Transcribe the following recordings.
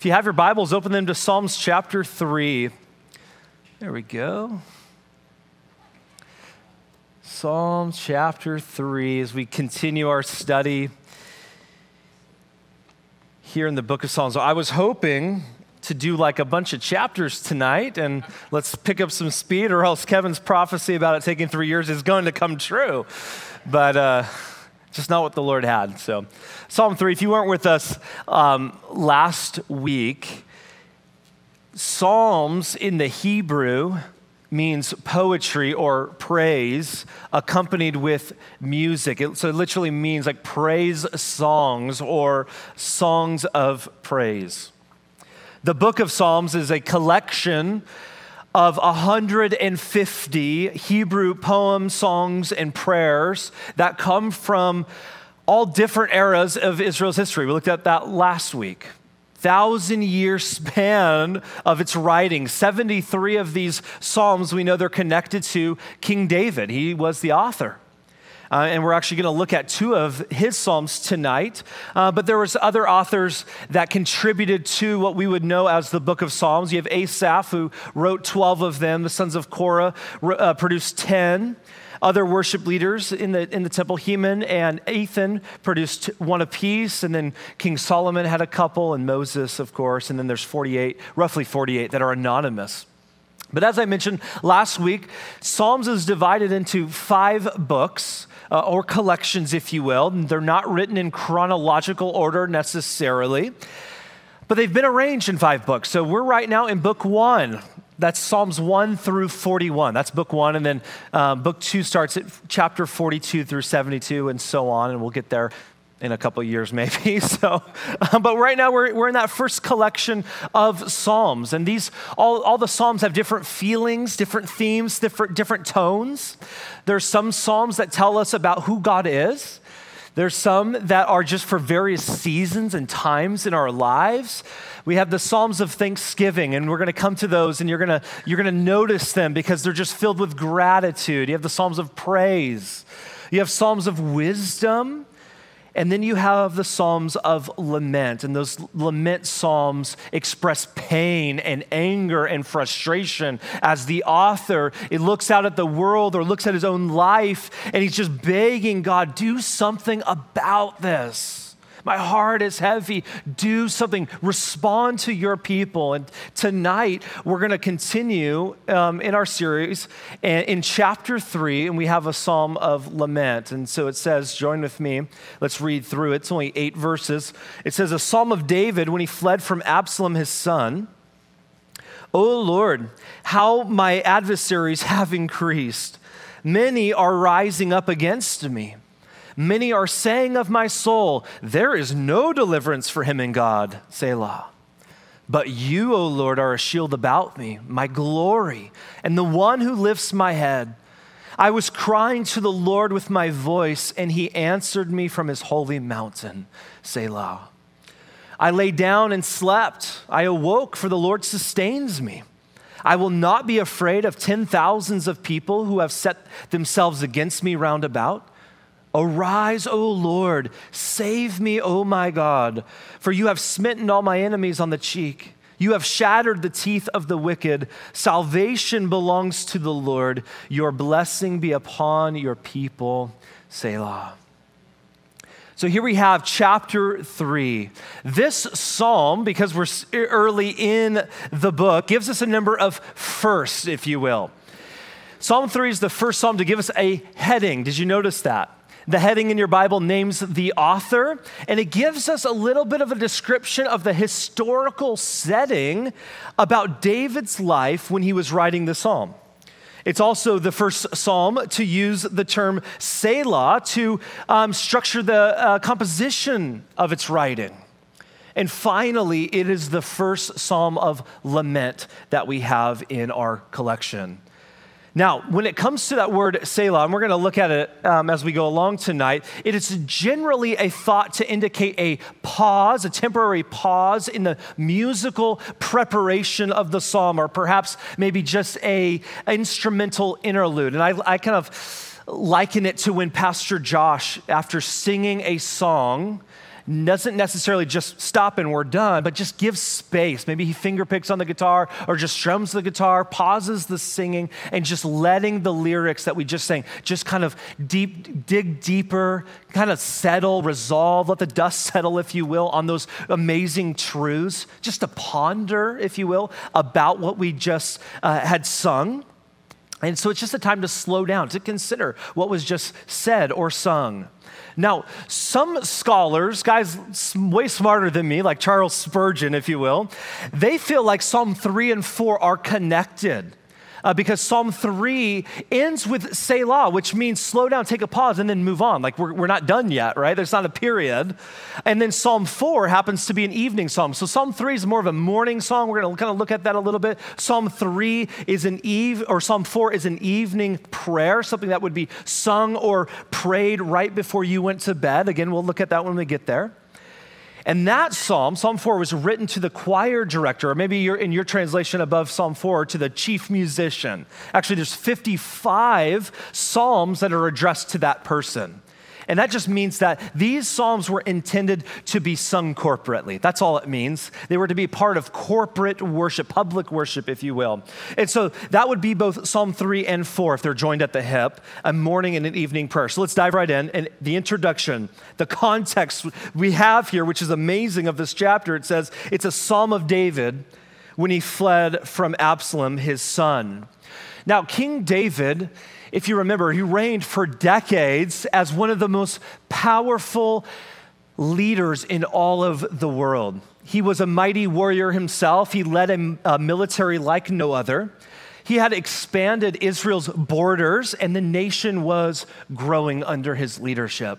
If you have your Bibles, open them to Psalms chapter 3. There we go. Psalms chapter 3 as we continue our study here in the book of Psalms. I was hoping to do like a bunch of chapters tonight and let's pick up some speed, or else Kevin's prophecy about it taking three years is going to come true. But, uh, just not what the Lord had. So, Psalm 3, if you weren't with us um, last week, Psalms in the Hebrew means poetry or praise accompanied with music. It, so it literally means like praise songs or songs of praise. The book of Psalms is a collection of 150 Hebrew poems, songs, and prayers that come from all different eras of Israel's history. We looked at that last week. Thousand year span of its writing. 73 of these Psalms, we know they're connected to King David. He was the author. Uh, and we're actually going to look at two of his psalms tonight. Uh, but there was other authors that contributed to what we would know as the book of Psalms. You have Asaph, who wrote 12 of them. The sons of Korah uh, produced 10 other worship leaders in the, in the temple, Heman and Ethan, produced one apiece, and then King Solomon had a couple, and Moses, of course, and then there's 48, roughly 48 that are anonymous. But as I mentioned last week, Psalms is divided into five books uh, or collections, if you will. They're not written in chronological order necessarily, but they've been arranged in five books. So we're right now in book one. That's Psalms 1 through 41. That's book one. And then uh, book two starts at chapter 42 through 72 and so on. And we'll get there in a couple years maybe so um, but right now we're, we're in that first collection of psalms and these all, all the psalms have different feelings different themes different, different tones. There's some psalms that tell us about who god is. There's some that are just for various seasons and times in our lives. We have the psalms of thanksgiving and we're going to come to those and you're going to you're going to notice them because they're just filled with gratitude. You have the psalms of praise. You have psalms of wisdom and then you have the Psalms of lament, and those lament Psalms express pain and anger and frustration as the author it looks out at the world or looks at his own life and he's just begging God, do something about this. My heart is heavy. Do something. Respond to your people. And tonight, we're going to continue um, in our series in chapter three, and we have a psalm of lament. And so it says, join with me. Let's read through it. It's only eight verses. It says, A psalm of David when he fled from Absalom, his son. O Lord, how my adversaries have increased. Many are rising up against me. Many are saying of my soul, There is no deliverance for him in God, Selah. But you, O Lord, are a shield about me, my glory, and the one who lifts my head. I was crying to the Lord with my voice, and he answered me from his holy mountain, Selah. I lay down and slept. I awoke, for the Lord sustains me. I will not be afraid of ten thousands of people who have set themselves against me round about. Arise, O Lord, save me, O my God, for you have smitten all my enemies on the cheek. You have shattered the teeth of the wicked. Salvation belongs to the Lord. Your blessing be upon your people. Selah. So here we have chapter three. This psalm, because we're early in the book, gives us a number of firsts, if you will. Psalm three is the first psalm to give us a heading. Did you notice that? The heading in your Bible names the author, and it gives us a little bit of a description of the historical setting about David's life when he was writing the psalm. It's also the first psalm to use the term Selah to um, structure the uh, composition of its writing. And finally, it is the first psalm of lament that we have in our collection. Now, when it comes to that word Selah, and we're going to look at it um, as we go along tonight, it is generally a thought to indicate a pause, a temporary pause in the musical preparation of the psalm, or perhaps maybe just a instrumental interlude. And I, I kind of liken it to when Pastor Josh, after singing a song, doesn't necessarily just stop and we're done, but just gives space. Maybe he finger picks on the guitar or just strums the guitar, pauses the singing, and just letting the lyrics that we just sang just kind of deep, dig deeper, kind of settle, resolve, let the dust settle, if you will, on those amazing truths, just to ponder, if you will, about what we just uh, had sung. And so it's just a time to slow down, to consider what was just said or sung. Now, some scholars, guys way smarter than me, like Charles Spurgeon, if you will, they feel like Psalm 3 and 4 are connected uh, because Psalm 3 ends with Selah, which means slow down, take a pause, and then move on. Like we're, we're not done yet, right? There's not a period. And then Psalm 4 happens to be an evening psalm. So Psalm 3 is more of a morning song. We're going to kind of look at that a little bit. Psalm 3 is an eve, or Psalm 4 is an evening prayer, something that would be sung or prayed right before you went to bed. Again, we'll look at that when we get there. And that psalm, Psalm 4, was written to the choir director, or maybe in your translation above Psalm 4, to the chief musician. Actually, there's 55 psalms that are addressed to that person. And that just means that these psalms were intended to be sung corporately. That's all it means. They were to be part of corporate worship, public worship, if you will. And so that would be both Psalm 3 and 4 if they're joined at the hip, a morning and an evening prayer. So let's dive right in. And the introduction, the context we have here, which is amazing of this chapter, it says it's a psalm of David when he fled from Absalom, his son. Now, King David if you remember, he reigned for decades as one of the most powerful leaders in all of the world. He was a mighty warrior himself, he led a, a military like no other. He had expanded Israel's borders, and the nation was growing under his leadership.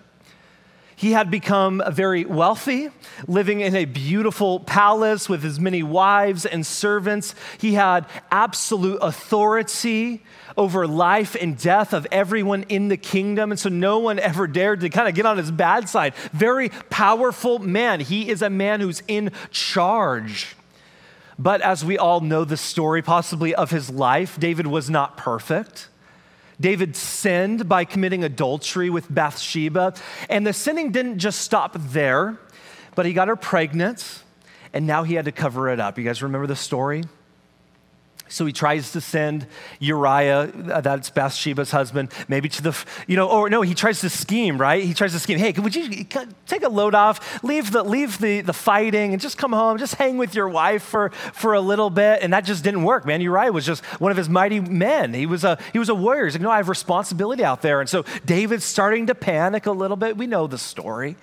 He had become very wealthy, living in a beautiful palace with as many wives and servants. He had absolute authority over life and death of everyone in the kingdom. And so no one ever dared to kind of get on his bad side. Very powerful man. He is a man who's in charge. But as we all know the story, possibly of his life, David was not perfect. David sinned by committing adultery with Bathsheba. And the sinning didn't just stop there, but he got her pregnant, and now he had to cover it up. You guys remember the story? So he tries to send Uriah, uh, that's Bathsheba's husband, maybe to the, you know, or no, he tries to scheme, right? He tries to scheme, hey, would you take a load off, leave the, leave the, the fighting and just come home, just hang with your wife for, for a little bit. And that just didn't work, man. Uriah was just one of his mighty men. He was a, he was a warrior. He's like, no, I have responsibility out there. And so David's starting to panic a little bit. We know the story.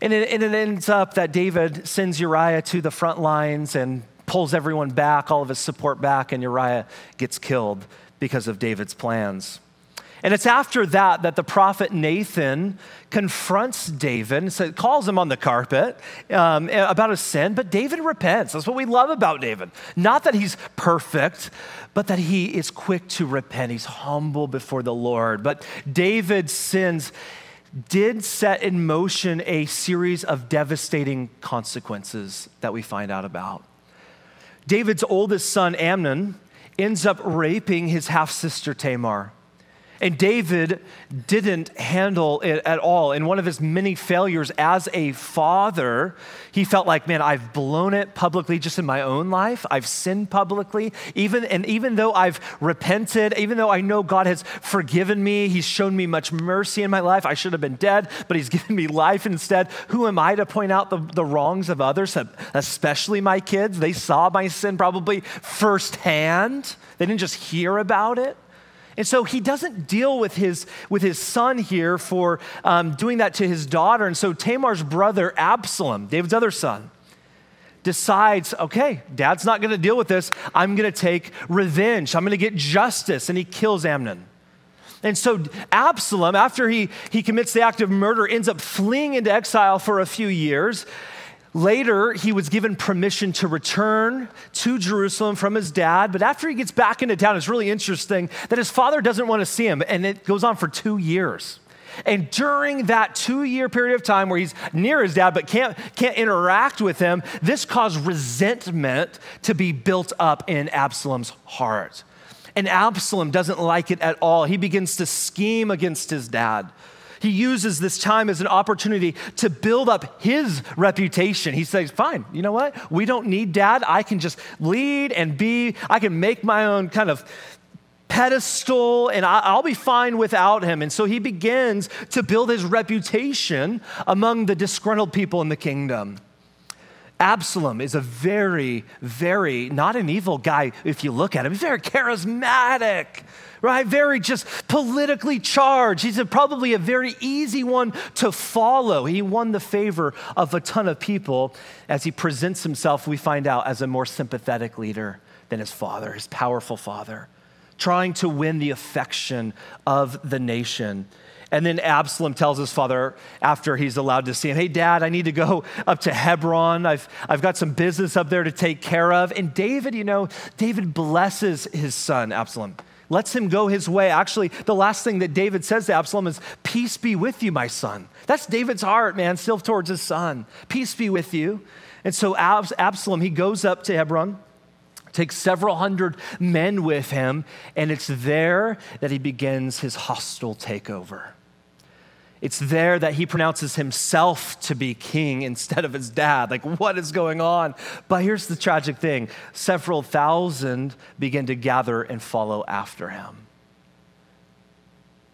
And it, and it ends up that David sends Uriah to the front lines and pulls everyone back, all of his support back, and Uriah gets killed because of David's plans. And it's after that that the prophet Nathan confronts David, so calls him on the carpet um, about his sin, but David repents. That's what we love about David. Not that he's perfect, but that he is quick to repent. He's humble before the Lord. But David's sins did set in motion a series of devastating consequences that we find out about. David's oldest son, Amnon, ends up raping his half sister Tamar. And David didn't handle it at all. In one of his many failures as a father, he felt like, man, I've blown it publicly just in my own life. I've sinned publicly. Even, and even though I've repented, even though I know God has forgiven me, He's shown me much mercy in my life. I should have been dead, but He's given me life instead. Who am I to point out the, the wrongs of others, especially my kids? They saw my sin probably firsthand, they didn't just hear about it. And so he doesn't deal with his, with his son here for um, doing that to his daughter. And so Tamar's brother, Absalom, David's other son, decides, okay, dad's not going to deal with this. I'm going to take revenge. I'm going to get justice. And he kills Amnon. And so Absalom, after he, he commits the act of murder, ends up fleeing into exile for a few years. Later, he was given permission to return to Jerusalem from his dad. But after he gets back into town, it's really interesting that his father doesn't want to see him. And it goes on for two years. And during that two year period of time where he's near his dad but can't, can't interact with him, this caused resentment to be built up in Absalom's heart. And Absalom doesn't like it at all. He begins to scheme against his dad. He uses this time as an opportunity to build up his reputation. He says, Fine, you know what? We don't need dad. I can just lead and be, I can make my own kind of pedestal and I'll be fine without him. And so he begins to build his reputation among the disgruntled people in the kingdom. Absalom is a very, very, not an evil guy if you look at him. He's very charismatic, right? Very just politically charged. He's a, probably a very easy one to follow. He won the favor of a ton of people as he presents himself, we find out, as a more sympathetic leader than his father, his powerful father, trying to win the affection of the nation. And then Absalom tells his father after he's allowed to see him, Hey, dad, I need to go up to Hebron. I've, I've got some business up there to take care of. And David, you know, David blesses his son, Absalom, lets him go his way. Actually, the last thing that David says to Absalom is, Peace be with you, my son. That's David's heart, man, still towards his son. Peace be with you. And so Absalom, he goes up to Hebron takes several hundred men with him, and it's there that he begins his hostile takeover. It's there that he pronounces himself to be king instead of his dad. Like, what is going on? But here's the tragic thing several thousand begin to gather and follow after him.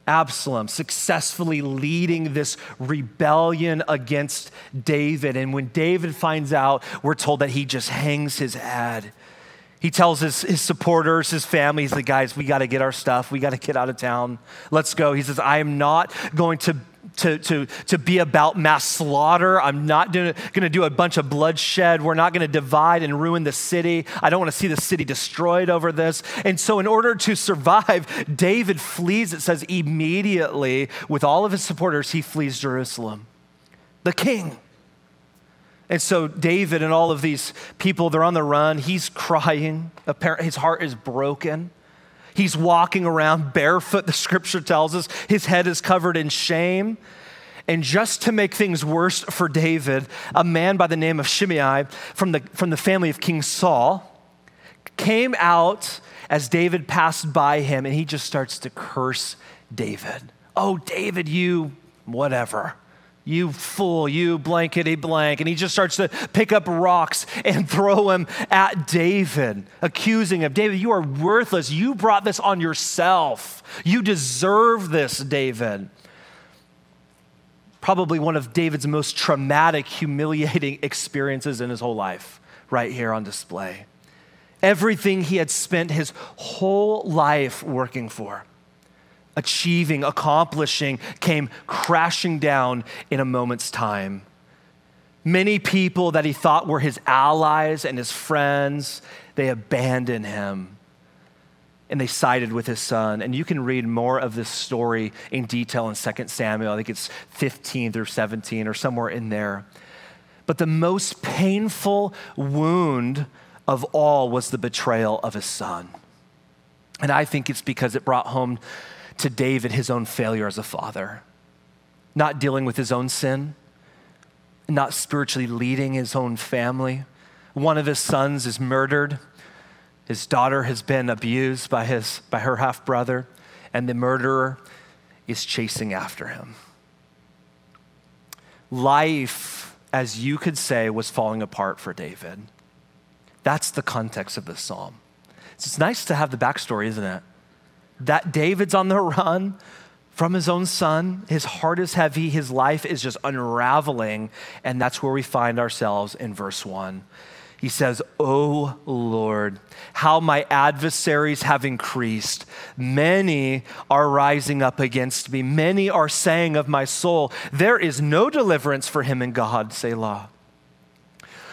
Absalom successfully leading this rebellion against David. And when David finds out, we're told that he just hangs his head. He tells his, his supporters, his family, he's like, guys, we got to get our stuff. We got to get out of town. Let's go. He says, I am not going to to, to, to be about mass slaughter. I'm not going to do a bunch of bloodshed. We're not going to divide and ruin the city. I don't want to see the city destroyed over this. And so, in order to survive, David flees, it says, immediately with all of his supporters, he flees Jerusalem. The king. And so, David and all of these people, they're on the run. He's crying. His heart is broken. He's walking around barefoot, the scripture tells us. His head is covered in shame. And just to make things worse for David, a man by the name of Shimei from the, from the family of King Saul came out as David passed by him and he just starts to curse David. Oh, David, you whatever you fool, you blankety blank. And he just starts to pick up rocks and throw them at David, accusing him David, you are worthless. You brought this on yourself. You deserve this, David. Probably one of David's most traumatic, humiliating experiences in his whole life, right here on display. Everything he had spent his whole life working for achieving, accomplishing came crashing down in a moment's time. Many people that he thought were his allies and his friends, they abandoned him and they sided with his son. And you can read more of this story in detail in 2 Samuel. I think it's 15 through 17 or somewhere in there. But the most painful wound of all was the betrayal of his son. And I think it's because it brought home to David his own failure as a father, not dealing with his own sin, not spiritually leading his own family. One of his sons is murdered. His daughter has been abused by, his, by her half brother, and the murderer is chasing after him. Life, as you could say, was falling apart for David. That's the context of this psalm. It's nice to have the backstory, isn't it? That David's on the run from his own son. His heart is heavy. His life is just unraveling. And that's where we find ourselves in verse one. He says, Oh Lord, how my adversaries have increased. Many are rising up against me. Many are saying of my soul, There is no deliverance for him in God, Selah.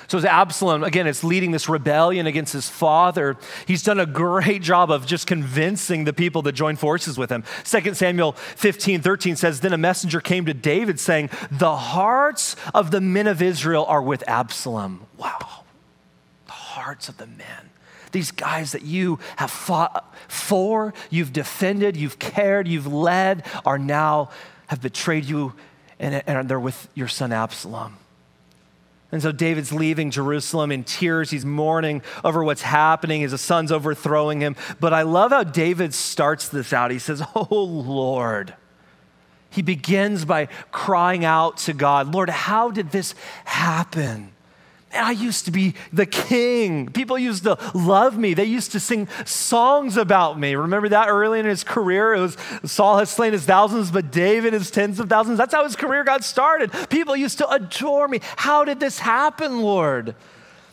So as Absalom, again, is leading this rebellion against his father, he's done a great job of just convincing the people to join forces with him. 2 Samuel 15, 13 says, Then a messenger came to David saying, The hearts of the men of Israel are with Absalom. Wow. The hearts of the men these guys that you have fought for, you've defended, you've cared, you've led, are now have betrayed you and, and they're with your son Absalom. And so David's leaving Jerusalem in tears. He's mourning over what's happening his son's overthrowing him. But I love how David starts this out. He says, Oh Lord, He begins by crying out to God, Lord, how did this happen? I used to be the king. People used to love me. They used to sing songs about me. Remember that early in his career? It was Saul has slain his thousands, but David his tens of thousands. That's how his career got started. People used to adore me. How did this happen, Lord?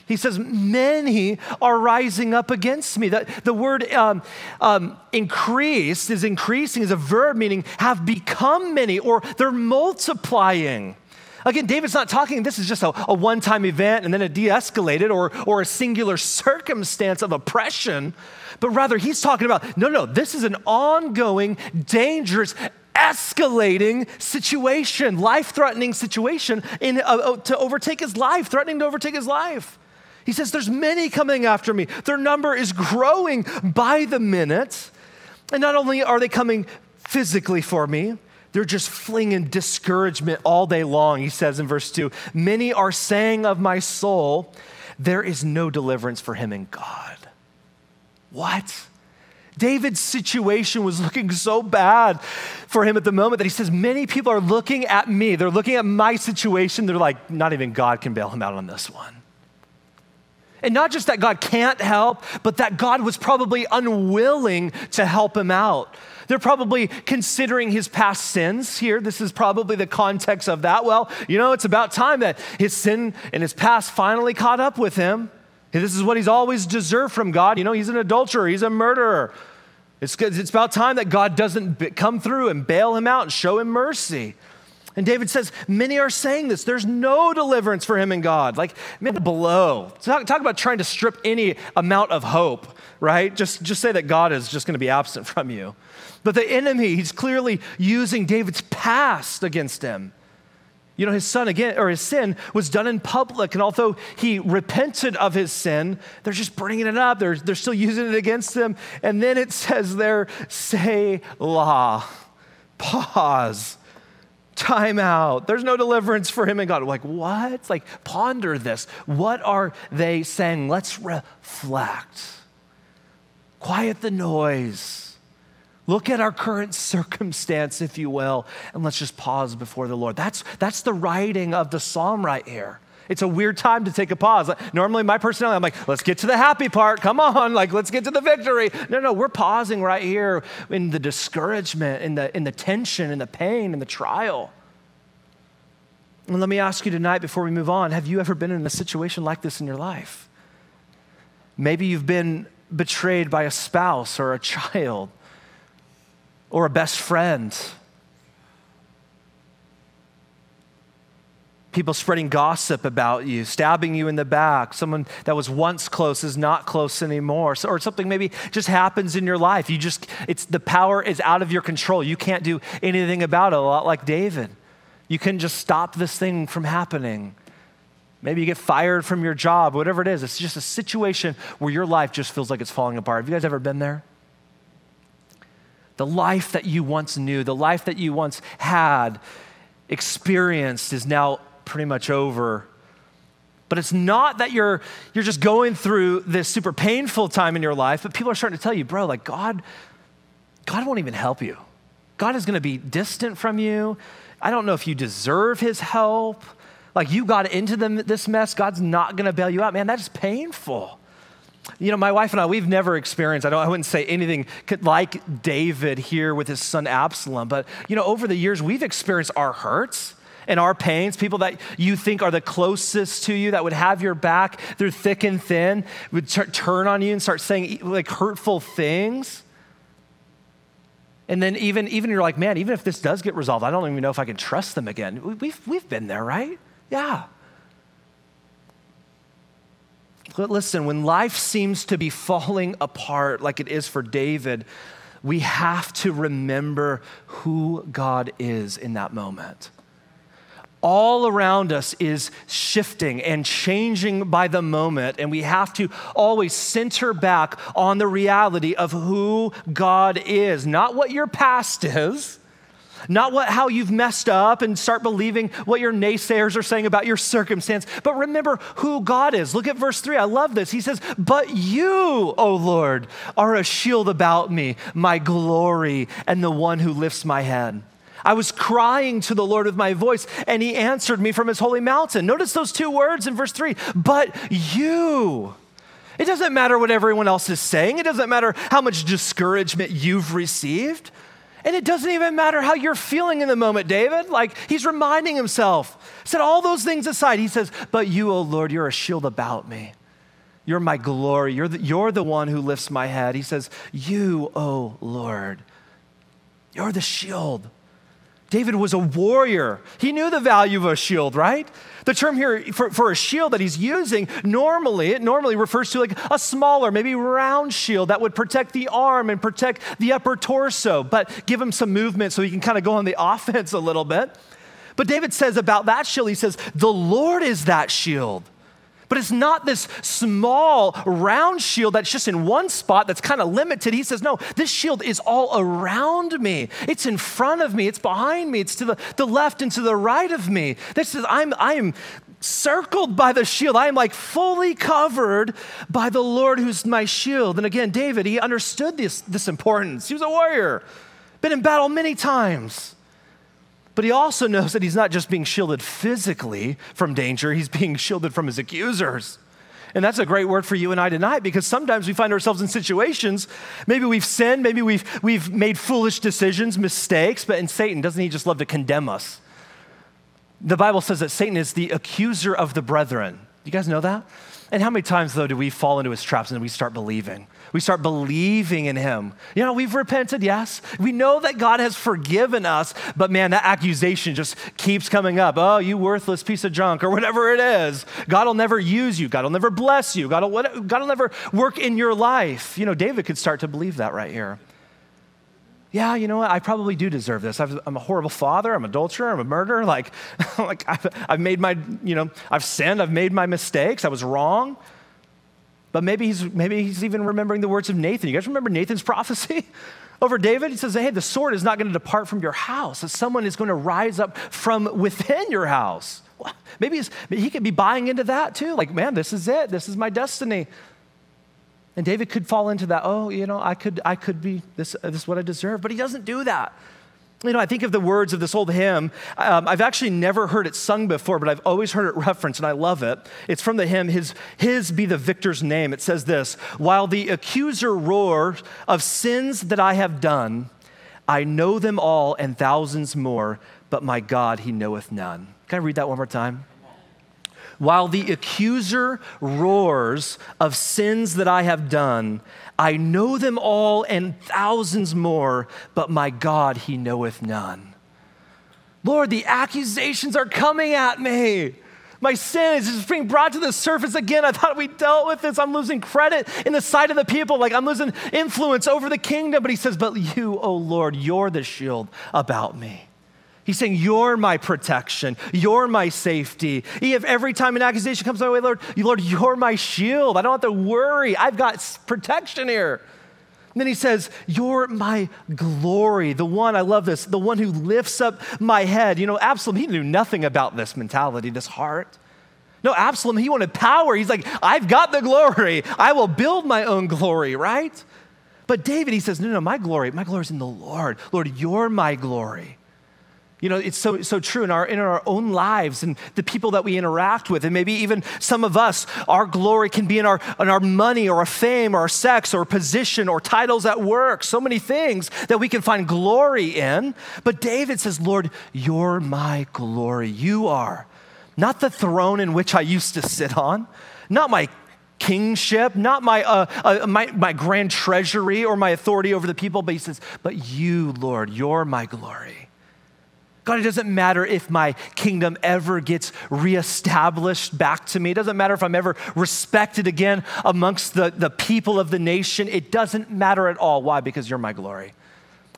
He says, Many are rising up against me. The, the word um, um, increased is increasing, is a verb meaning have become many or they're multiplying. Again, David's not talking, this is just a, a one time event and then it de escalated or, or a singular circumstance of oppression, but rather he's talking about no, no, this is an ongoing, dangerous, escalating situation, life threatening situation in, uh, uh, to overtake his life, threatening to overtake his life. He says, There's many coming after me. Their number is growing by the minute. And not only are they coming physically for me, they're just flinging discouragement all day long. He says in verse 2 Many are saying of my soul, there is no deliverance for him in God. What? David's situation was looking so bad for him at the moment that he says, Many people are looking at me. They're looking at my situation. They're like, Not even God can bail him out on this one. And not just that God can't help, but that God was probably unwilling to help him out. They're probably considering his past sins here. This is probably the context of that. Well, you know, it's about time that his sin and his past finally caught up with him. This is what he's always deserved from God. You know, he's an adulterer, he's a murderer. It's, it's about time that God doesn't come through and bail him out and show him mercy. And David says, Many are saying this. There's no deliverance for him in God. Like, man, below. Talk, talk about trying to strip any amount of hope, right? Just, just say that God is just going to be absent from you. But the enemy, he's clearly using David's past against him. You know, his son again, or his sin was done in public. And although he repented of his sin, they're just bringing it up. They're, they're still using it against him. And then it says there, say la, pause time out. There's no deliverance for him and God. like, what? Like, ponder this. What are they saying? Let's reflect. Quiet the noise. Look at our current circumstance, if you will, and let's just pause before the Lord. That's, that's the writing of the psalm right here. It's a weird time to take a pause. Normally, my personality, I'm like, let's get to the happy part. Come on, like, let's get to the victory. No, no, we're pausing right here in the discouragement, in the, in the tension, in the pain, in the trial. And let me ask you tonight before we move on have you ever been in a situation like this in your life? Maybe you've been betrayed by a spouse or a child or a best friend people spreading gossip about you, stabbing you in the back, someone that was once close is not close anymore, so, or something maybe just happens in your life. You just, it's the power is out of your control. You can't do anything about it, a lot like David. You can just stop this thing from happening. Maybe you get fired from your job, whatever it is. It's just a situation where your life just feels like it's falling apart. Have you guys ever been there? The life that you once knew, the life that you once had, experienced is now pretty much over. But it's not that you're, you're just going through this super painful time in your life, but people are starting to tell you, bro, like God, God won't even help you. God is going to be distant from you. I don't know if you deserve his help. Like you got into this mess, God's not going to bail you out. Man, that's painful. You know, my wife and I, we've never experienced, I, don't, I wouldn't say anything like David here with his son Absalom, but, you know, over the years, we've experienced our hurts and our pains, people that you think are the closest to you, that would have your back through thick and thin, would t- turn on you and start saying like hurtful things. And then even, even you're like, man, even if this does get resolved, I don't even know if I can trust them again. We've, we've been there, right? Yeah. Listen, when life seems to be falling apart like it is for David, we have to remember who God is in that moment all around us is shifting and changing by the moment, and we have to always center back on the reality of who God is, not what your past is. Not what, how you've messed up and start believing what your naysayers are saying about your circumstance, but remember who God is. Look at verse three. I love this. He says, But you, O Lord, are a shield about me, my glory, and the one who lifts my head. I was crying to the Lord with my voice, and he answered me from his holy mountain. Notice those two words in verse three. But you. It doesn't matter what everyone else is saying, it doesn't matter how much discouragement you've received. And it doesn't even matter how you're feeling in the moment, David. Like he's reminding himself. Set all those things aside. He says, But you, O Lord, you're a shield about me. You're my glory. You're the, you're the one who lifts my head. He says, You, O Lord, you're the shield. David was a warrior. He knew the value of a shield, right? The term here for, for, a shield that he's using normally, it normally refers to like a smaller, maybe round shield that would protect the arm and protect the upper torso, but give him some movement so he can kind of go on the offense a little bit. But David says about that shield, he says, The Lord is that shield. But it's not this small round shield that's just in one spot that's kind of limited. He says, No, this shield is all around me. It's in front of me. It's behind me. It's to the, the left and to the right of me. This is, I'm, I am circled by the shield. I am like fully covered by the Lord who's my shield. And again, David, he understood this, this importance. He was a warrior, been in battle many times. But he also knows that he's not just being shielded physically from danger, he's being shielded from his accusers. And that's a great word for you and I tonight because sometimes we find ourselves in situations, maybe we've sinned, maybe we've, we've made foolish decisions, mistakes, but in Satan, doesn't he just love to condemn us? The Bible says that Satan is the accuser of the brethren. You guys know that? And how many times, though, do we fall into his traps and we start believing? We start believing in him. You know, we've repented, yes. We know that God has forgiven us, but man, that accusation just keeps coming up. Oh, you worthless piece of junk, or whatever it is. God will never use you. God will never bless you. God will, God will never work in your life. You know, David could start to believe that right here yeah, you know what? I probably do deserve this. i am a horrible father. I'm an adulterer. I'm a murderer. Like, like I've, I've made my, you know, I've sinned. I've made my mistakes. I was wrong. But maybe he's, maybe he's even remembering the words of Nathan. You guys remember Nathan's prophecy over David? He says, hey, the sword is not going to depart from your house. That someone is going to rise up from within your house. Maybe, maybe he could be buying into that too. Like, man, this is it. This is my destiny. And David could fall into that, oh, you know, I could, I could be, this, this is what I deserve. But he doesn't do that. You know, I think of the words of this old hymn. Um, I've actually never heard it sung before, but I've always heard it referenced, and I love it. It's from the hymn, His, His Be the Victor's Name. It says this While the accuser roars of sins that I have done, I know them all and thousands more, but my God, He knoweth none. Can I read that one more time? While the accuser roars of sins that I have done, I know them all and thousands more, but my God, he knoweth none. Lord, the accusations are coming at me. My sin is just being brought to the surface again. I thought we dealt with this. I'm losing credit in the sight of the people, like I'm losing influence over the kingdom. But he says, But you, oh Lord, you're the shield about me. He's saying, You're my protection. You're my safety. If every time an accusation comes my way, Lord, Lord, you're my shield. I don't have to worry. I've got protection here. And then he says, You're my glory. The one, I love this, the one who lifts up my head. You know, Absalom, he knew nothing about this mentality, this heart. No, Absalom, he wanted power. He's like, I've got the glory. I will build my own glory, right? But David, he says, No, no, my glory, my glory is in the Lord. Lord, you're my glory. You know, it's so, so true in our, in our own lives and the people that we interact with. And maybe even some of us, our glory can be in our, in our money or our fame or our sex or position or titles at work. So many things that we can find glory in. But David says, Lord, you're my glory. You are. Not the throne in which I used to sit on, not my kingship, not my, uh, uh, my, my grand treasury or my authority over the people, but he says, but you, Lord, you're my glory. God, it doesn't matter if my kingdom ever gets reestablished back to me. It doesn't matter if I'm ever respected again amongst the, the people of the nation. It doesn't matter at all. Why? Because you're my glory.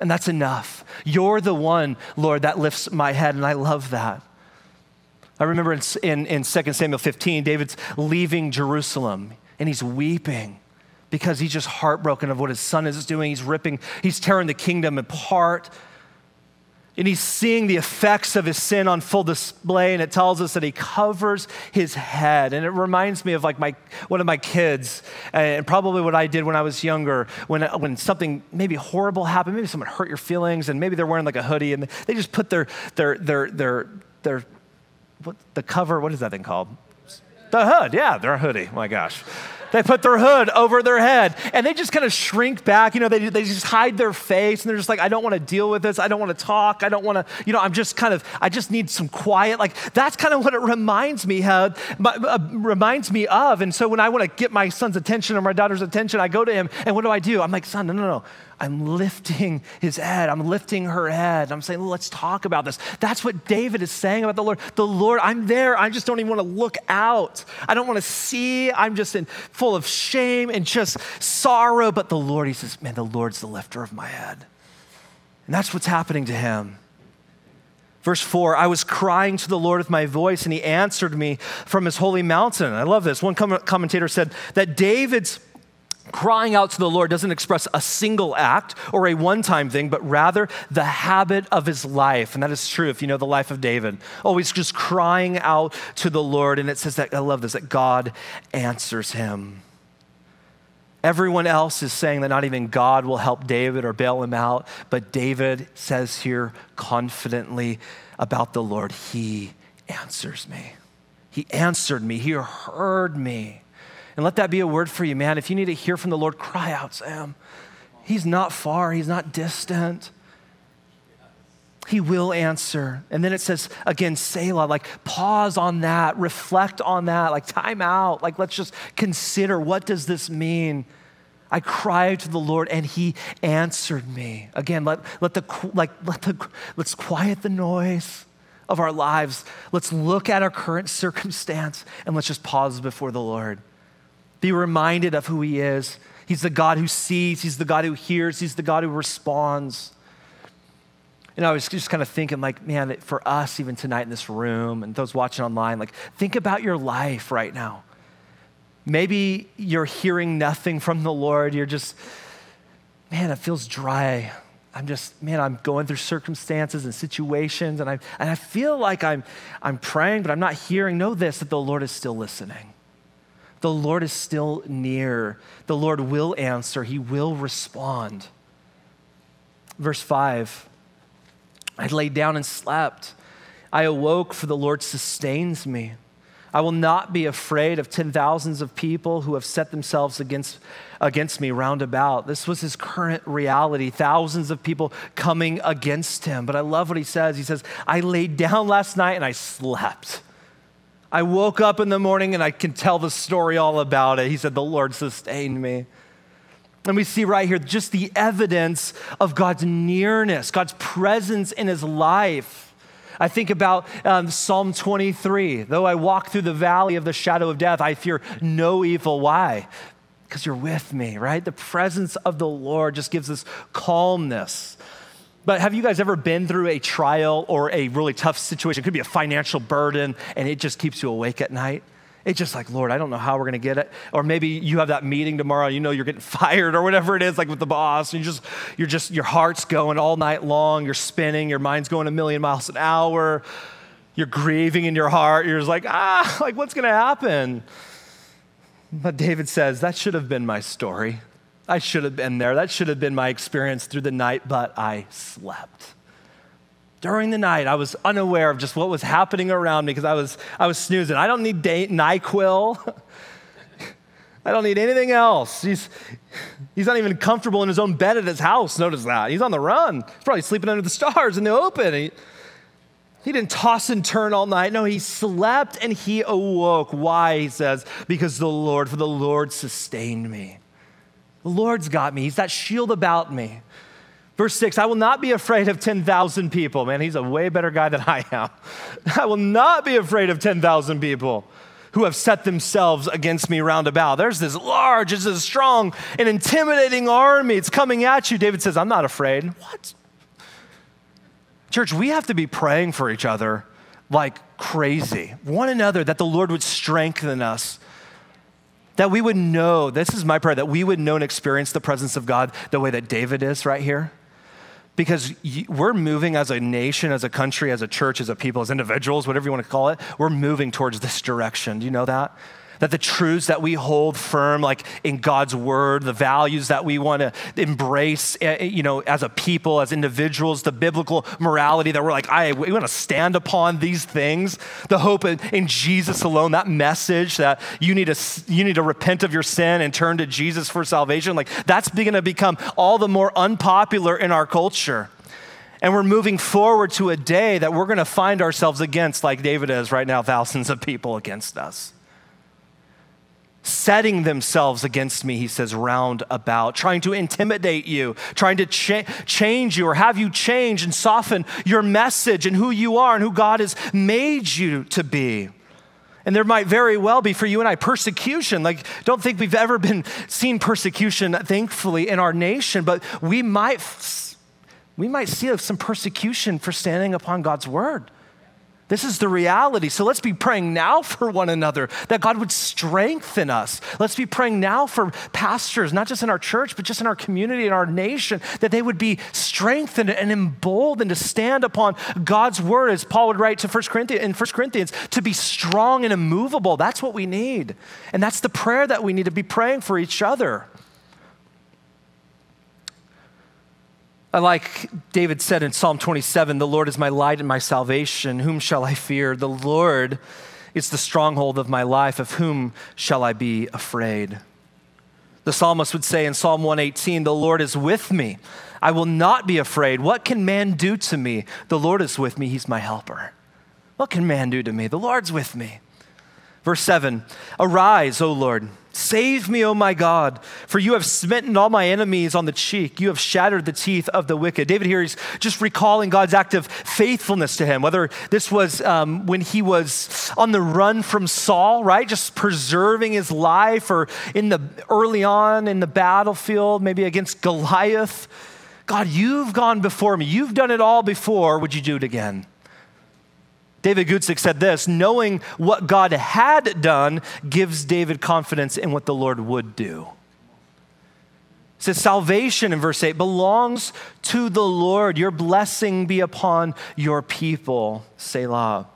And that's enough. You're the one, Lord, that lifts my head, and I love that. I remember in, in, in 2 Samuel 15, David's leaving Jerusalem and he's weeping because he's just heartbroken of what his son is doing. He's ripping, he's tearing the kingdom apart. And he's seeing the effects of his sin on full display, and it tells us that he covers his head. And it reminds me of like my one of my kids, and probably what I did when I was younger, when, when something maybe horrible happened, maybe someone hurt your feelings, and maybe they're wearing like a hoodie, and they just put their their their their their what the cover, what is that thing called? The hood, yeah, their hoodie. my gosh. They put their hood over their head and they just kind of shrink back. You know, they, they just hide their face and they're just like, I don't want to deal with this. I don't want to talk. I don't want to, you know, I'm just kind of, I just need some quiet. Like that's kind of what it reminds me of, uh, reminds me of. And so when I want to get my son's attention or my daughter's attention, I go to him and what do I do? I'm like, son, no, no, no. I'm lifting his head. I'm lifting her head. I'm saying, let's talk about this. That's what David is saying about the Lord. The Lord, I'm there. I just don't even want to look out. I don't want to see. I'm just in full of shame and just sorrow. But the Lord, he says, man, the Lord's the lifter of my head. And that's what's happening to him. Verse 4 I was crying to the Lord with my voice, and he answered me from his holy mountain. I love this. One commentator said that David's Crying out to the Lord doesn't express a single act or a one time thing, but rather the habit of his life. And that is true if you know the life of David. Always just crying out to the Lord. And it says that, I love this, that God answers him. Everyone else is saying that not even God will help David or bail him out, but David says here confidently about the Lord, He answers me. He answered me, He heard me. And let that be a word for you, man. If you need to hear from the Lord, cry out, Sam. He's not far, He's not distant. He will answer. And then it says again, Selah, like pause on that, reflect on that, like time out, like let's just consider what does this mean? I cried to the Lord and he answered me. Again, let, let the like let the let's quiet the noise of our lives. Let's look at our current circumstance and let's just pause before the Lord. Be reminded of who He is. He's the God who sees, He's the God who hears, He's the God who responds. And I was just kind of thinking, like, man, for us, even tonight in this room and those watching online, like, think about your life right now. Maybe you're hearing nothing from the Lord. You're just, man, it feels dry. I'm just, man, I'm going through circumstances and situations, and I, and I feel like I'm, I'm praying, but I'm not hearing. Know this that the Lord is still listening. The Lord is still near. The Lord will answer, He will respond. Verse 5 I lay down and slept. I awoke, for the Lord sustains me. I will not be afraid of ten thousands of people who have set themselves against, against me round about. This was his current reality. Thousands of people coming against him. But I love what he says. He says, I laid down last night and I slept. I woke up in the morning and I can tell the story all about it. He said, The Lord sustained me. And we see right here just the evidence of God's nearness, God's presence in his life. I think about um, Psalm 23. Though I walk through the valley of the shadow of death, I fear no evil. Why? Because you're with me, right? The presence of the Lord just gives us calmness. But have you guys ever been through a trial or a really tough situation? It could be a financial burden and it just keeps you awake at night. It's just like, Lord, I don't know how we're going to get it. Or maybe you have that meeting tomorrow, you know you're getting fired or whatever it is, like with the boss, and you just, you're just, your heart's going all night long, you're spinning, your mind's going a million miles an hour, you're grieving in your heart, you're just like, ah, like what's going to happen? But David says, that should have been my story. I should have been there. That should have been my experience through the night, but I slept. During the night, I was unaware of just what was happening around me because I was, I was snoozing. I don't need day, NyQuil. I don't need anything else. He's, he's not even comfortable in his own bed at his house. Notice that. He's on the run. He's probably sleeping under the stars in the open. He, he didn't toss and turn all night. No, he slept and he awoke. Why? He says, because the Lord, for the Lord sustained me. The Lord's got me. He's that shield about me. Verse 6 I will not be afraid of 10,000 people. Man, he's a way better guy than I am. I will not be afraid of 10,000 people who have set themselves against me round about. There's this large, this is strong and intimidating army. It's coming at you. David says, I'm not afraid. What? Church, we have to be praying for each other like crazy, one another, that the Lord would strengthen us that we would know, this is my prayer, that we would know and experience the presence of God the way that David is right here. because we're moving as a nation, as a country, as a church, as a people, as individuals, whatever you want to call it, we're moving towards this direction. Do you know that? That the truths that we hold firm, like in God's word, the values that we want to embrace, eh, eh, you know, as a people, as individuals, the biblical morality that we're like, I, we want to stand upon these things, the hope in Jesus alone, that message that you need to, you need to repent of your sin and turn to Jesus for salvation, like that's going to become all the more unpopular in our culture. And we're moving forward to a day that we're going to find ourselves against, like David is right now, thousands of people against us setting themselves against me, he says, round about, trying to intimidate you, trying to cha- change you or have you change and soften your message and who you are and who God has made you to be. And there might very well be for you and I persecution. Like, don't think we've ever been seen persecution, thankfully, in our nation, but we might, we might see some persecution for standing upon God's word. This is the reality. So let's be praying now for one another that God would strengthen us. Let's be praying now for pastors, not just in our church, but just in our community, in our nation, that they would be strengthened and emboldened to stand upon God's word, as Paul would write to 1 Corinthians, in 1 Corinthians, to be strong and immovable. That's what we need. And that's the prayer that we need to be praying for each other. I like David said in Psalm 27 The Lord is my light and my salvation. Whom shall I fear? The Lord is the stronghold of my life. Of whom shall I be afraid? The psalmist would say in Psalm 118 The Lord is with me. I will not be afraid. What can man do to me? The Lord is with me. He's my helper. What can man do to me? The Lord's with me. Verse 7 Arise, O Lord. Save me, O my God, for you have smitten all my enemies on the cheek. You have shattered the teeth of the wicked. David here is just recalling God's act of faithfulness to him, whether this was um, when he was on the run from Saul, right? Just preserving his life, or in the early on in the battlefield, maybe against Goliath. God, you've gone before me. You've done it all before. Would you do it again? David Guzik said this knowing what God had done gives David confidence in what the Lord would do. It says, Salvation in verse 8 belongs to the Lord. Your blessing be upon your people. Selah.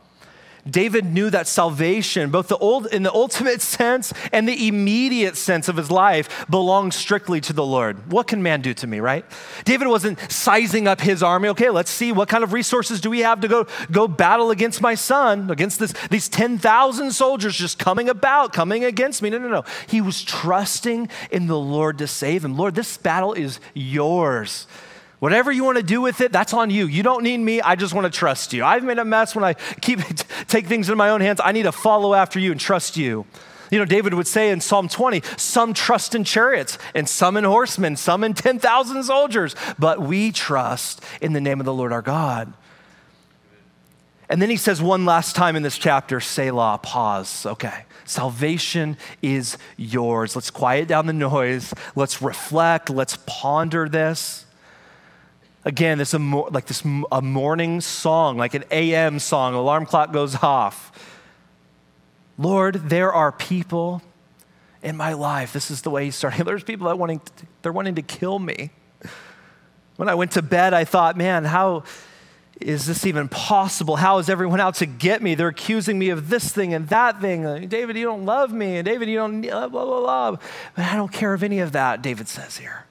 David knew that salvation, both the old, in the ultimate sense and the immediate sense of his life, belongs strictly to the Lord. What can man do to me, right? David wasn't sizing up his army. Okay, let's see what kind of resources do we have to go, go battle against my son, against this, these 10,000 soldiers just coming about, coming against me. No, no, no. He was trusting in the Lord to save him. Lord, this battle is yours. Whatever you want to do with it, that's on you. You don't need me. I just want to trust you. I've made a mess when I keep take things in my own hands. I need to follow after you and trust you. You know, David would say in Psalm 20, some trust in chariots and some in horsemen, some in 10,000 soldiers, but we trust in the name of the Lord our God. And then he says one last time in this chapter, Selah, pause. Okay. Salvation is yours. Let's quiet down the noise. Let's reflect. Let's ponder this. Again, this like this a morning song, like an AM song. Alarm clock goes off. Lord, there are people in my life. This is the way he's starting. There's people that wanting to, they're wanting to kill me. When I went to bed, I thought, man, how is this even possible? How is everyone out to get me? They're accusing me of this thing and that thing. Uh, David, you don't love me. And David, you don't blah, blah, blah, blah. But I don't care of any of that, David says here.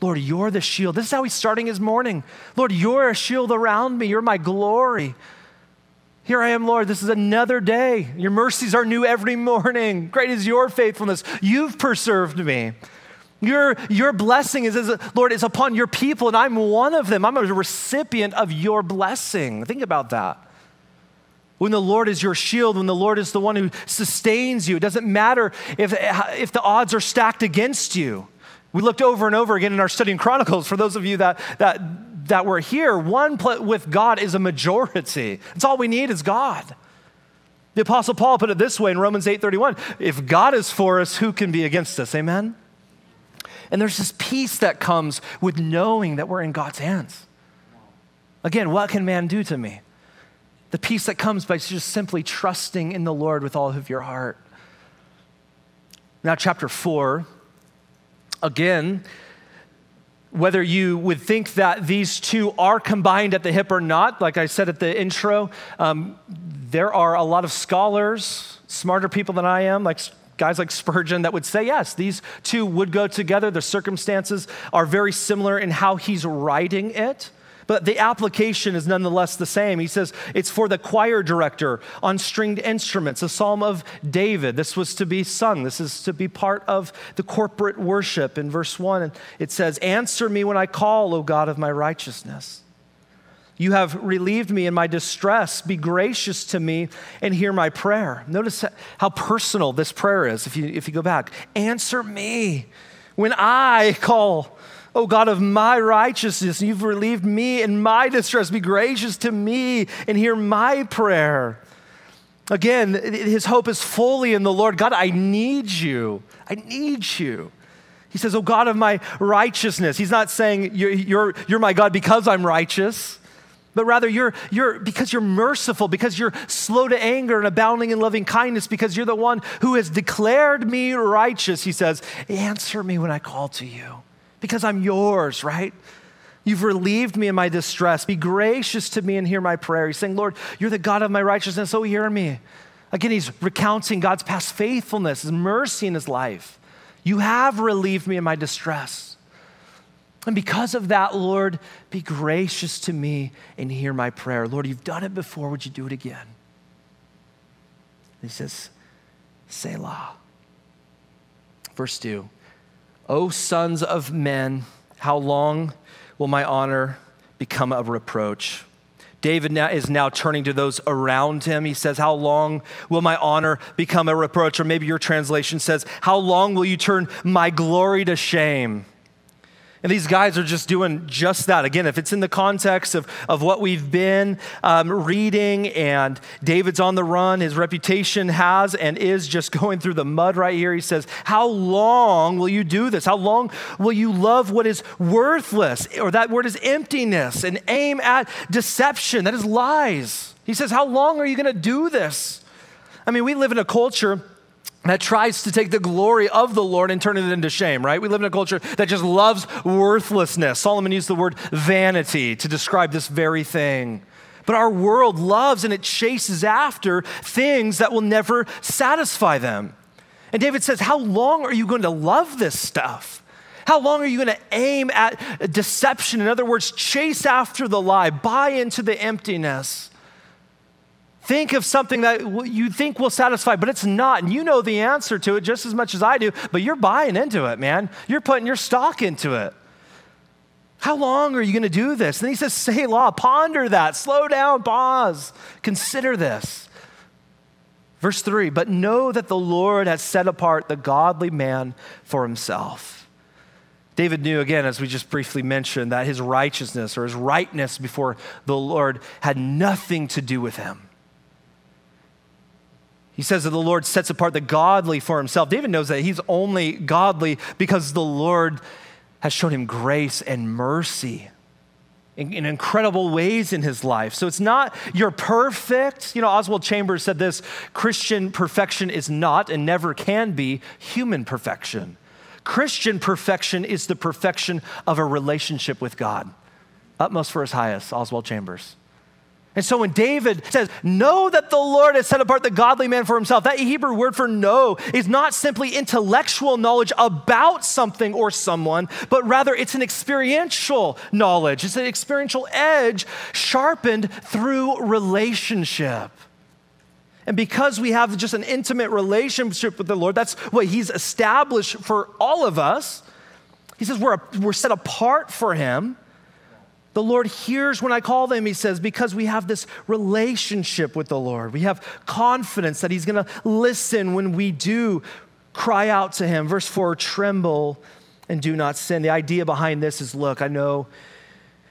Lord, you're the shield. This is how he's starting his morning. Lord, you're a shield around me. You're my glory. Here I am, Lord. This is another day. Your mercies are new every morning. Great is your faithfulness. You've preserved me. Your, your blessing is, is, Lord, is upon your people, and I'm one of them. I'm a recipient of your blessing. Think about that. When the Lord is your shield, when the Lord is the one who sustains you, it doesn't matter if, if the odds are stacked against you. We looked over and over again in our study in Chronicles. For those of you that, that, that were here, one with God is a majority. It's all we need is God. The Apostle Paul put it this way in Romans 8:31: If God is for us, who can be against us? Amen. And there's this peace that comes with knowing that we're in God's hands. Again, what can man do to me? The peace that comes by just simply trusting in the Lord with all of your heart. Now, chapter 4, again, whether you would think that these two are combined at the hip or not, like I said at the intro, um, there are a lot of scholars, smarter people than I am, like guys like Spurgeon, that would say, yes, these two would go together. The circumstances are very similar in how he's writing it but the application is nonetheless the same. He says it's for the choir director on stringed instruments, a psalm of David. This was to be sung, this is to be part of the corporate worship. In verse 1, and it says, Answer me when I call, O God of my righteousness. You have relieved me in my distress. Be gracious to me and hear my prayer. Notice how personal this prayer is if you, if you go back. Answer me when I call. O God of my righteousness, you've relieved me in my distress. Be gracious to me and hear my prayer. Again, his hope is fully in the Lord. God, I need you. I need you. He says, Oh God of my righteousness. He's not saying, You're, you're, you're my God because I'm righteous but rather you're, you're because you're merciful because you're slow to anger and abounding in loving kindness because you're the one who has declared me righteous he says answer me when i call to you because I'm yours, right? You've relieved me in my distress. Be gracious to me and hear my prayer. He's saying, Lord, you're the God of my righteousness, so hear me. Again, he's recounting God's past faithfulness, his mercy in his life. You have relieved me in my distress. And because of that, Lord, be gracious to me and hear my prayer. Lord, you've done it before. Would you do it again? He says, Selah. Verse 2 O sons of men, how long will my honor become a reproach? David now is now turning to those around him. He says, How long will my honor become a reproach? Or maybe your translation says, How long will you turn my glory to shame? And these guys are just doing just that. Again, if it's in the context of, of what we've been um, reading, and David's on the run, his reputation has and is just going through the mud right here. He says, How long will you do this? How long will you love what is worthless? Or that word is emptiness and aim at deception. That is lies. He says, How long are you going to do this? I mean, we live in a culture that tries to take the glory of the Lord and turn it into shame, right? We live in a culture that just loves worthlessness. Solomon used the word vanity to describe this very thing. But our world loves and it chases after things that will never satisfy them. And David says, How long are you going to love this stuff? How long are you going to aim at deception? In other words, chase after the lie, buy into the emptiness. Think of something that you think will satisfy, but it's not. And you know the answer to it just as much as I do, but you're buying into it, man. You're putting your stock into it. How long are you going to do this? And he says, Selah, ponder that, slow down, pause, consider this. Verse three, but know that the Lord has set apart the godly man for himself. David knew, again, as we just briefly mentioned, that his righteousness or his rightness before the Lord had nothing to do with him. He says that the Lord sets apart the godly for himself. David knows that he's only godly because the Lord has shown him grace and mercy in, in, incredible ways in his life. So it's not you're perfect. You know, Oswald Chambers said this Christian perfection is not and never can be human perfection. Christian perfection is the perfection of a relationship with God. Utmost for his highest, Oswald Chambers. And so when David says, Know that the Lord has set apart the godly man for himself, that Hebrew word for know is not simply intellectual knowledge about something or someone, but rather it's an experiential knowledge. It's an experiential edge sharpened through relationship. And because we have just an intimate relationship with the Lord, that's what He's established for all of us. He says we're, we're set apart for Him. The Lord hears when I call them, he says, because we have this relationship with the Lord. We have confidence that he's going to listen when we do cry out to him. Verse 4 tremble and do not sin. The idea behind this is look, I know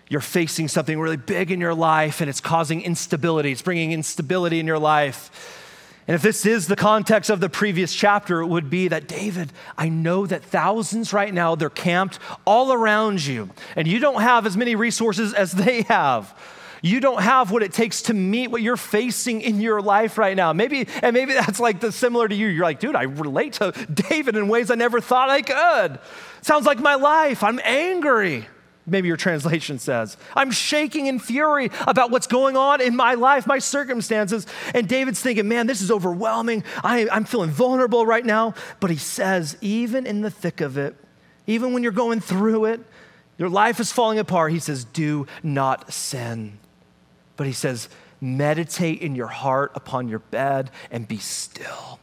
you're facing something really big in your life and it's causing instability, it's bringing instability in your life. And if this is the context of the previous chapter, it would be that David, I know that thousands right now, they're camped all around you, and you don't have as many resources as they have. You don't have what it takes to meet what you're facing in your life right now. Maybe, and maybe that's like the similar to you. You're like, dude, I relate to David in ways I never thought I could. Sounds like my life. I'm angry. Maybe your translation says. I'm shaking in fury about what's going on in my life, my circumstances. And David's thinking, man, this is overwhelming. I, I'm feeling vulnerable right now. But he says, even in the thick of it, even when you're going through it, your life is falling apart, he says, do not sin. But he says, meditate in your heart upon your bed and be still.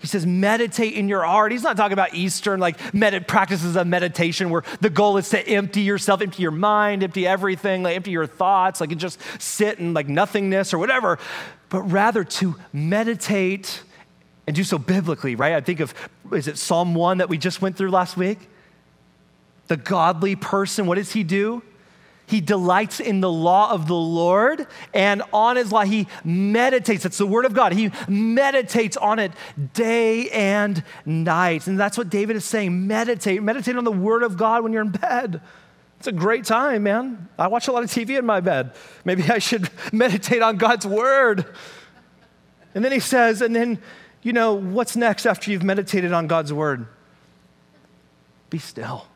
He says, meditate in your heart. He's not talking about Eastern, like med- practices of meditation where the goal is to empty yourself, empty your mind, empty everything, like empty your thoughts, like just sit in like nothingness or whatever, but rather to meditate and do so biblically, right? I think of, is it Psalm 1 that we just went through last week? The godly person, what does he do? He delights in the law of the Lord, and on his law, he meditates. It's the word of God. He meditates on it day and night. And that's what David is saying meditate. Meditate on the word of God when you're in bed. It's a great time, man. I watch a lot of TV in my bed. Maybe I should meditate on God's word. And then he says, and then, you know, what's next after you've meditated on God's word? Be still.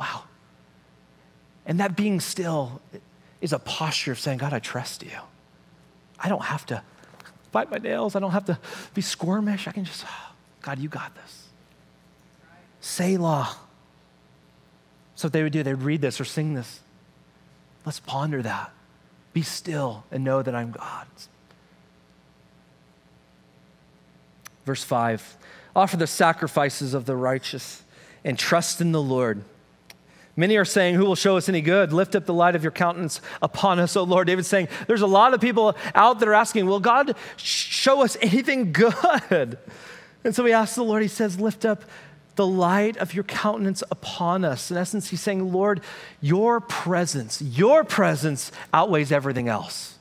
Wow. And that being still is a posture of saying, God, I trust you. I don't have to bite my nails. I don't have to be squirmish. I can just, oh, God, you got this. Selah. So what they would do, they'd read this or sing this. Let's ponder that. Be still and know that I'm God. Verse 5 Offer the sacrifices of the righteous and trust in the Lord. Many are saying, Who will show us any good? Lift up the light of your countenance upon us, O Lord. David's saying, There's a lot of people out there asking, Will God show us anything good? And so he asks the Lord, He says, Lift up the light of your countenance upon us. In essence, he's saying, Lord, your presence, your presence outweighs everything else.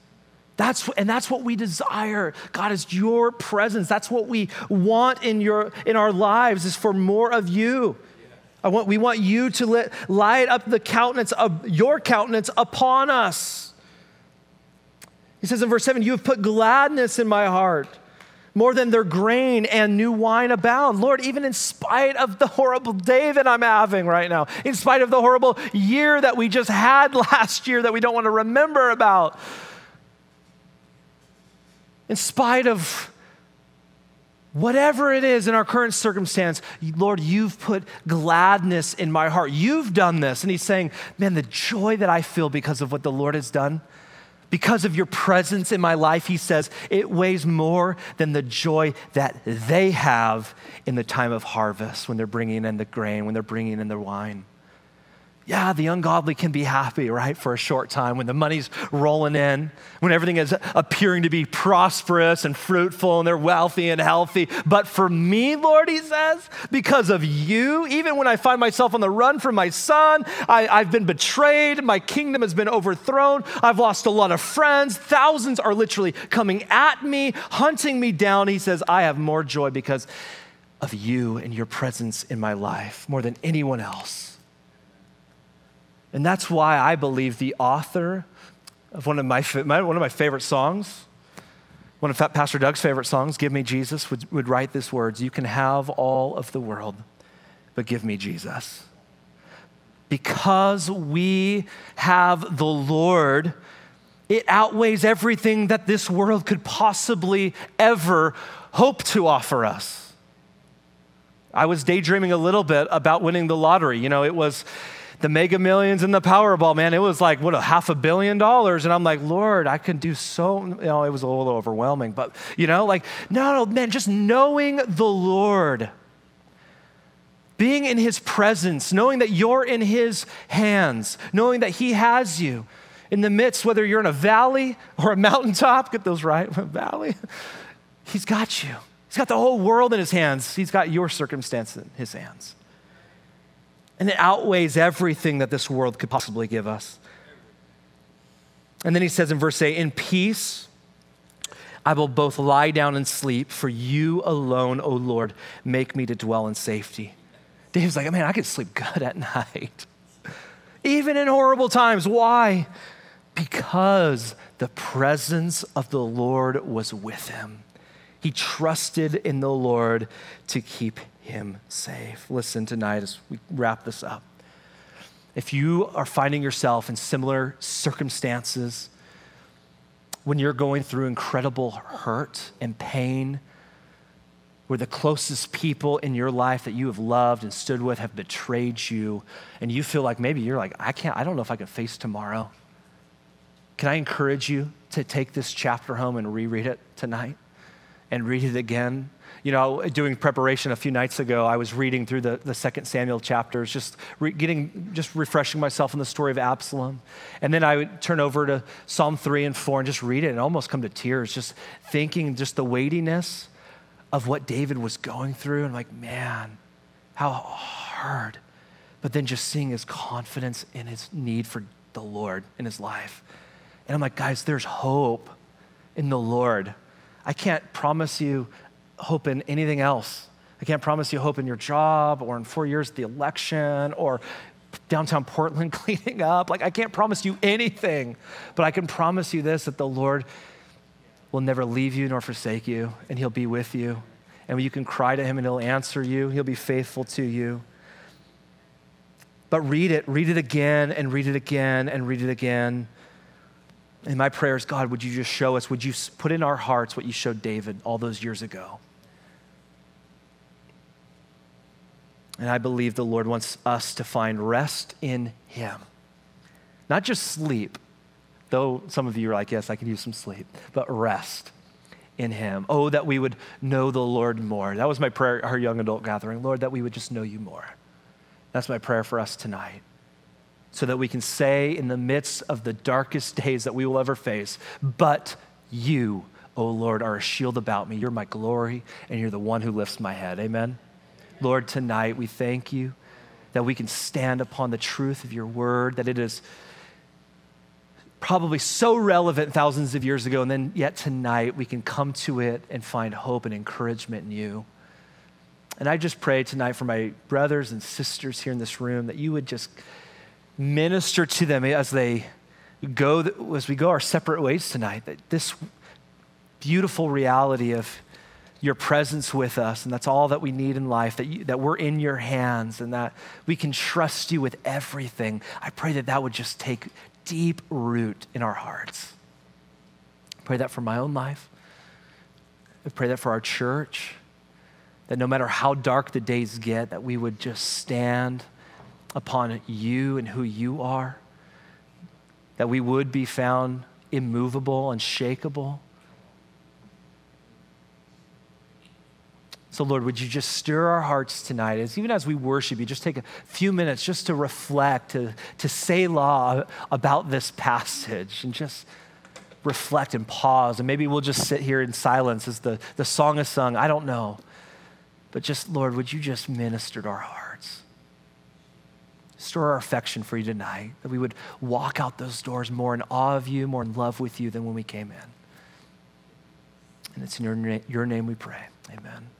That's, and that's what we desire. God is your presence. That's what we want in, your, in our lives is for more of you. I want, we want you to light up the countenance of your countenance upon us. He says in verse 7, You have put gladness in my heart more than their grain and new wine abound. Lord, even in spite of the horrible day that I'm having right now, in spite of the horrible year that we just had last year that we don't want to remember about, in spite of Whatever it is in our current circumstance, Lord, you've put gladness in my heart. You've done this. And he's saying, Man, the joy that I feel because of what the Lord has done, because of your presence in my life, he says, it weighs more than the joy that they have in the time of harvest when they're bringing in the grain, when they're bringing in the wine yeah, the ungodly can be happy, right, for a short time when the money's rolling in, when everything is appearing to be prosperous and fruitful and they're wealthy and healthy. But for me, Lord, he says, because of you, even when I find myself on the run from my son, I, I've been betrayed, my kingdom has been overthrown, I've lost a lot of friends, thousands are literally coming at me, hunting me down. He says, I have more joy because of you and your presence in my life more than anyone else. And that's why I believe the author of one of my, one of my favorite songs, one of Pastor Doug's favorite songs, Give Me Jesus, would, would write these words You can have all of the world, but give me Jesus. Because we have the Lord, it outweighs everything that this world could possibly ever hope to offer us. I was daydreaming a little bit about winning the lottery. You know, it was the mega millions and the Powerball, man, it was like, what, a half a billion dollars. And I'm like, Lord, I can do so, you know, it was a little overwhelming, but, you know, like, no, no, man, just knowing the Lord, being in his presence, knowing that you're in his hands, knowing that he has you in the midst, whether you're in a valley or a mountaintop, get those right, valley, he's got you. He's got the whole world in his hands. He's got your circumstance in his hands. And it outweighs everything that this world could possibly give us. And then he says in verse 8, In peace I will both lie down and sleep, for you alone, O Lord, make me to dwell in safety. Dave's like, man, I could sleep good at night. Even in horrible times. Why? Because the presence of the Lord was with him. He trusted in the Lord to keep him safe. Listen tonight as we wrap this up. If you are finding yourself in similar circumstances, when you're going through incredible hurt and pain, where the closest people in your life that you have loved and stood with have betrayed you, and you feel like maybe you're like, I can't, I don't know if I can face tomorrow. Can I encourage you to take this chapter home and reread it tonight and read it again? You know, doing preparation a few nights ago, I was reading through the, the second Samuel chapters, just re- getting, just refreshing myself in the story of Absalom. And then I would turn over to Psalm 3 and 4 and just read it and almost come to tears, just thinking just the weightiness of what David was going through. And like, man, how hard. But then just seeing his confidence in his need for the Lord in his life. And I'm like, guys, there's hope in the Lord. I can't promise you hope in anything else. I can't promise you hope in your job or in four years, the election or downtown Portland cleaning up. Like, I can't promise you anything, but I can promise you this that the Lord will never leave you nor forsake you, and He'll be with you. And you can cry to Him and He'll answer you, He'll be faithful to you. But read it, read it again, and read it again, and read it again. And my prayer is God, would you just show us, would you put in our hearts what you showed David all those years ago? And I believe the Lord wants us to find rest in Him. Not just sleep, Though some of you are like, yes, I can use some sleep, but rest in Him. Oh, that we would know the Lord more. That was my prayer at our young adult gathering. Lord, that we would just know you more. That's my prayer for us tonight. So that we can say in the midst of the darkest days that we will ever face, but you, oh Lord, are a shield about me. You're my glory, and you're the one who lifts my head. Amen. Lord, tonight we thank you that we can stand upon the truth of your word, that it is probably so relevant thousands of years ago, and then yet tonight we can come to it and find hope and encouragement in you. And I just pray tonight for my brothers and sisters here in this room that you would just minister to them as they go, as we go our separate ways tonight, that this beautiful reality of your presence with us, and that's all that we need in life, that, you, that we're in your hands, and that we can trust you with everything. I pray that that would just take deep root in our hearts. I pray that for my own life. I pray that for our church, that no matter how dark the days get, that we would just stand upon you and who you are, that we would be found immovable, and unshakable. So, Lord, would you just stir our hearts tonight, as even as we worship you, just take a few minutes just to reflect, to, to Selah about this passage and just reflect and pause. And maybe we'll just sit here in silence as the, the song is sung. I don't know. But just, Lord, would you just minister to our hearts? Stir our affection for you tonight, that we would walk out those doors more in awe of you, more in love with you than when we came in. And it's in your, na- your name we pray. Amen.